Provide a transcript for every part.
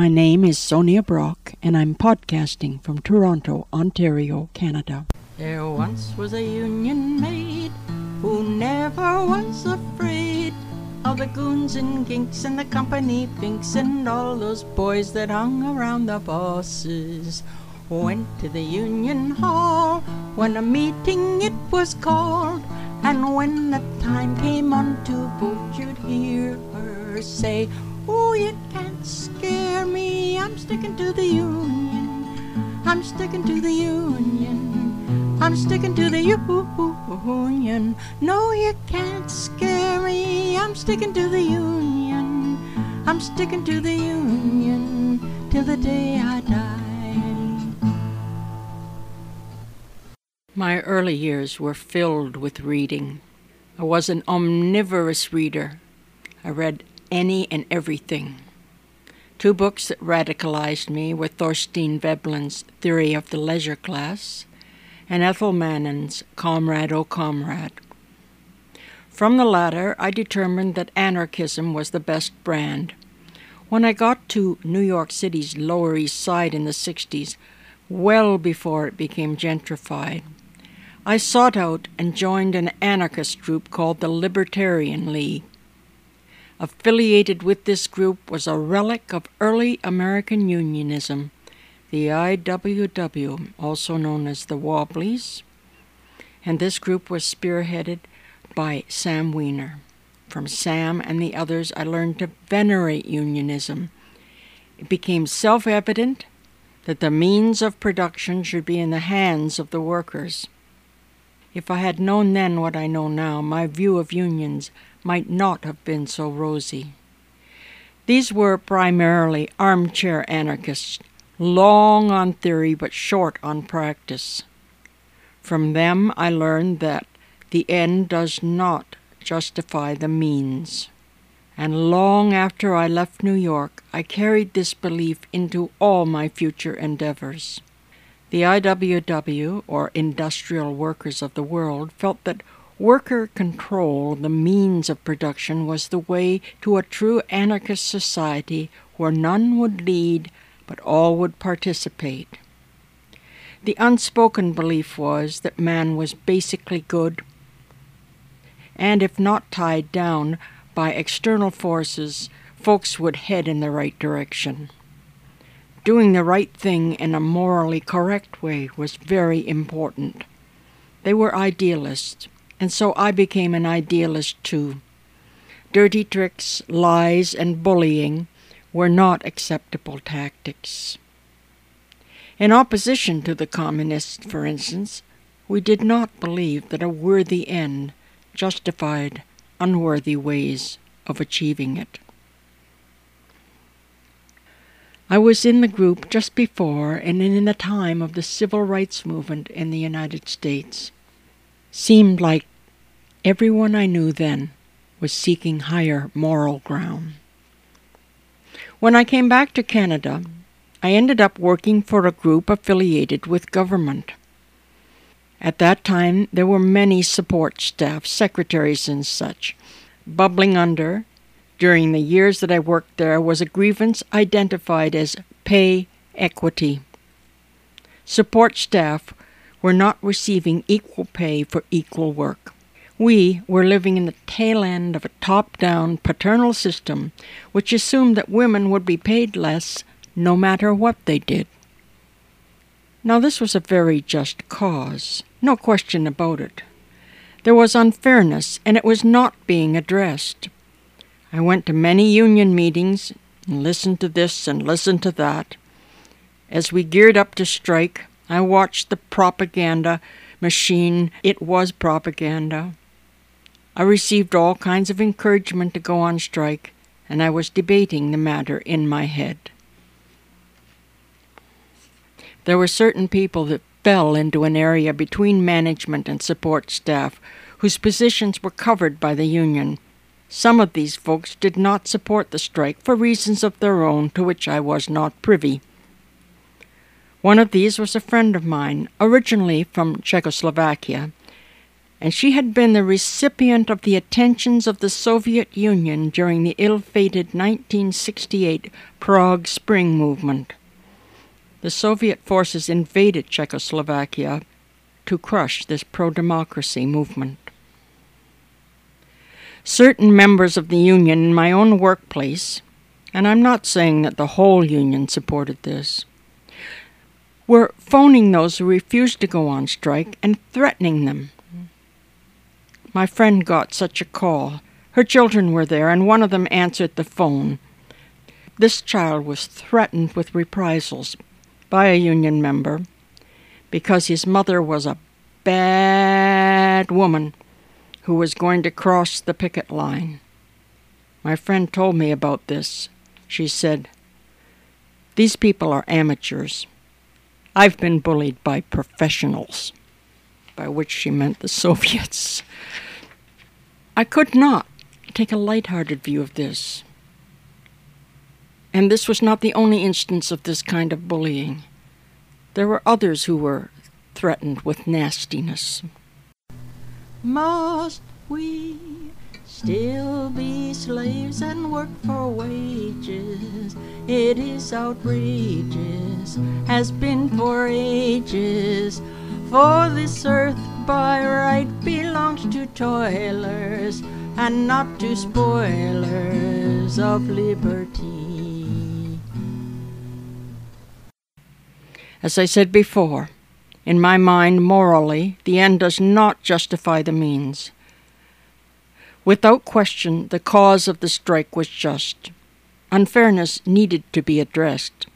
My name is Sonia Brock, and I'm podcasting from Toronto, Ontario, Canada. There once was a union maid who never was afraid of the goons and ginks and the company finks and all those boys that hung around the bosses. Went to the union hall when a meeting it was called, and when the time came on to vote, you'd hear her say, Oh, you can't scare me. I'm sticking to the union. I'm sticking to the union. I'm sticking to the union. No, you can't scare me. I'm sticking to the union. I'm sticking to the union till the day I die. My early years were filled with reading. I was an omnivorous reader. I read any and everything. Two books that radicalized me were Thorstein Veblen's Theory of the Leisure Class and Ethel Mannin's Comrade O Comrade. From the latter, I determined that anarchism was the best brand. When I got to New York City's Lower East Side in the 60s, well before it became gentrified, I sought out and joined an anarchist group called the Libertarian League. Affiliated with this group was a relic of early American unionism, the IWW, also known as the Wobblies, and this group was spearheaded by Sam Weiner. From Sam and the others, I learned to venerate unionism. It became self evident that the means of production should be in the hands of the workers. If I had known then what I know now, my view of unions might not have been so rosy. These were primarily armchair anarchists, long on theory but short on practice. From them I learned that the end does not justify the means. And long after I left New York, I carried this belief into all my future endeavors. The IWW, or Industrial Workers of the World, felt that Worker control, the means of production, was the way to a true anarchist society where none would lead but all would participate. The unspoken belief was that man was basically good, and if not tied down by external forces, folks would head in the right direction. Doing the right thing in a morally correct way was very important. They were idealists and so I became an idealist too. Dirty tricks, lies, and bullying were not acceptable tactics. In opposition to the communists, for instance, we did not believe that a worthy end justified unworthy ways of achieving it. I was in the group just before and in the time of the civil rights movement in the United States. Seemed like Everyone I knew then was seeking higher moral ground. When I came back to Canada, I ended up working for a group affiliated with government. At that time, there were many support staff, secretaries, and such. Bubbling under, during the years that I worked there, was a grievance identified as pay equity. Support staff were not receiving equal pay for equal work. We were living in the tail end of a top down paternal system which assumed that women would be paid less no matter what they did. Now, this was a very just cause, no question about it. There was unfairness, and it was not being addressed. I went to many union meetings and listened to this and listened to that. As we geared up to strike, I watched the propaganda machine. It was propaganda. I received all kinds of encouragement to go on strike, and I was debating the matter in my head. There were certain people that fell into an area between management and support staff whose positions were covered by the union. Some of these folks did not support the strike for reasons of their own to which I was not privy. One of these was a friend of mine, originally from Czechoslovakia, and she had been the recipient of the attentions of the Soviet Union during the ill fated 1968 Prague Spring movement. The Soviet forces invaded Czechoslovakia to crush this pro democracy movement. Certain members of the union in my own workplace, and I'm not saying that the whole union supported this, were phoning those who refused to go on strike and threatening them my friend got such a call. Her children were there, and one of them answered the phone. This child was threatened with reprisals by a union member because his mother was a bad woman who was going to cross the picket line. My friend told me about this. She said, These people are amateurs. I've been bullied by professionals, by which she meant the Soviets. I could not take a light-hearted view of this. And this was not the only instance of this kind of bullying. There were others who were threatened with nastiness. Must we still be slaves and work for wages? It is outrageous, has been for ages. For this earth by right belongs to toilers and not to spoilers of liberty. As I said before, in my mind, morally, the end does not justify the means. Without question, the cause of the strike was just. Unfairness needed to be addressed.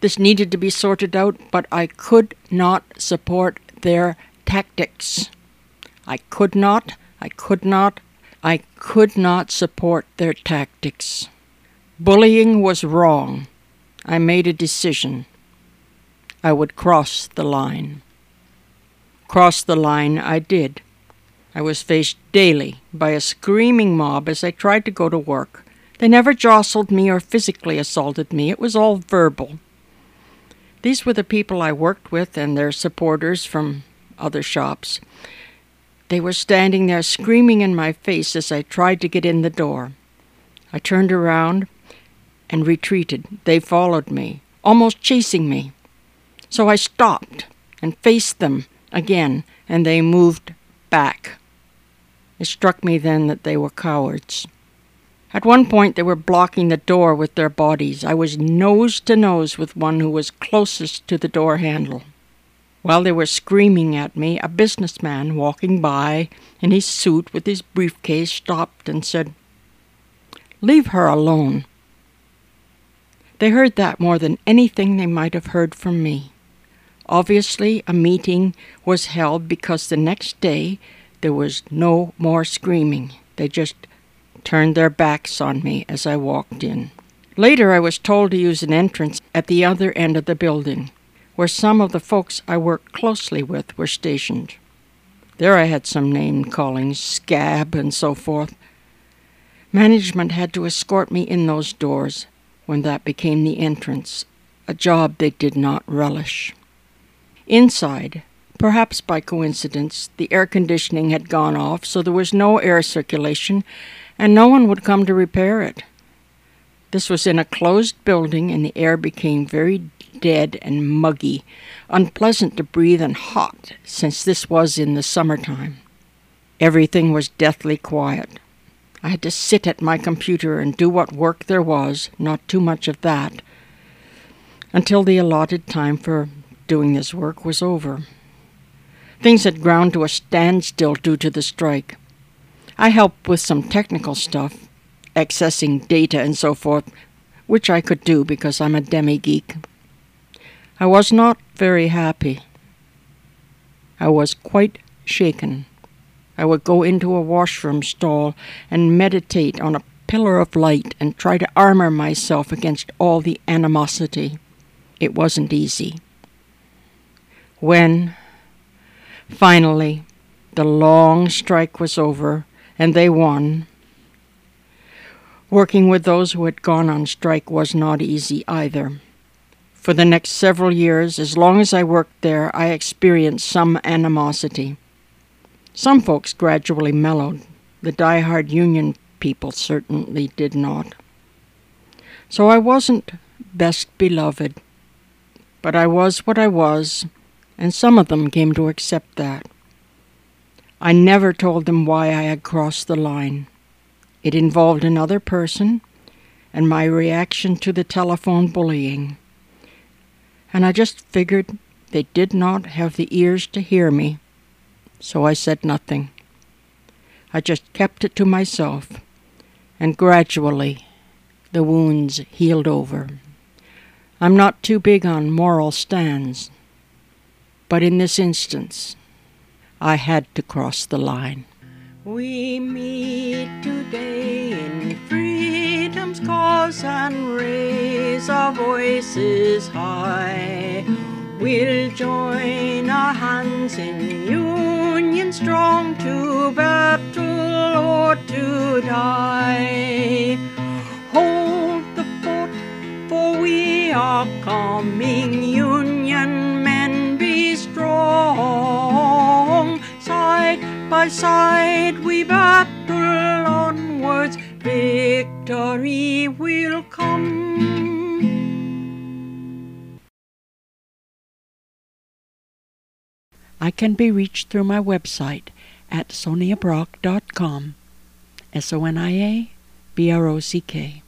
This needed to be sorted out, but I could not support their tactics. I could not, I could not, I could not support their tactics. Bullying was wrong. I made a decision. I would cross the line. Cross the line I did. I was faced daily by a screaming mob as I tried to go to work. They never jostled me or physically assaulted me, it was all verbal. These were the people I worked with and their supporters from other shops. They were standing there screaming in my face as I tried to get in the door. I turned around and retreated. They followed me, almost chasing me. So I stopped and faced them again, and they moved back. It struck me then that they were cowards. At one point, they were blocking the door with their bodies. I was nose to nose with one who was closest to the door handle. While they were screaming at me, a businessman walking by in his suit with his briefcase stopped and said, Leave her alone. They heard that more than anything they might have heard from me. Obviously, a meeting was held because the next day there was no more screaming. They just turned their backs on me as I walked in. Later, I was told to use an entrance at the other end of the building, where some of the folks I worked closely with were stationed. There I had some name calling, scab, and so forth. Management had to escort me in those doors when that became the entrance, a job they did not relish. Inside, perhaps by coincidence, the air conditioning had gone off, so there was no air circulation, and no one would come to repair it. This was in a closed building, and the air became very dead and muggy, unpleasant to breathe and hot, since this was in the summertime. Everything was deathly quiet. I had to sit at my computer and do what work there was, not too much of that, until the allotted time for doing this work was over. Things had ground to a standstill due to the strike. I helped with some technical stuff, accessing data and so forth, which I could do because I'm a demi geek. I was not very happy. I was quite shaken. I would go into a washroom stall and meditate on a pillar of light and try to armor myself against all the animosity. It wasn't easy. When, finally, the long strike was over and they won. Working with those who had gone on strike was not easy either. For the next several years, as long as I worked there, I experienced some animosity. Some folks gradually mellowed. The die-hard Union people certainly did not. So I wasn't best beloved, but I was what I was, and some of them came to accept that. I never told them why I had crossed the line. It involved another person and my reaction to the telephone bullying. And I just figured they did not have the ears to hear me, so I said nothing. I just kept it to myself, and gradually the wounds healed over. I'm not too big on moral stands, but in this instance, I had to cross the line. We meet today in freedom's cause and raise our voices high. We'll join our hands in union strong to battle or to die. Hold the fort, for we are coming, by side we battle onwards, victory will come. I can be reached through my website at soniabrock.com. S O N I A B R O C K.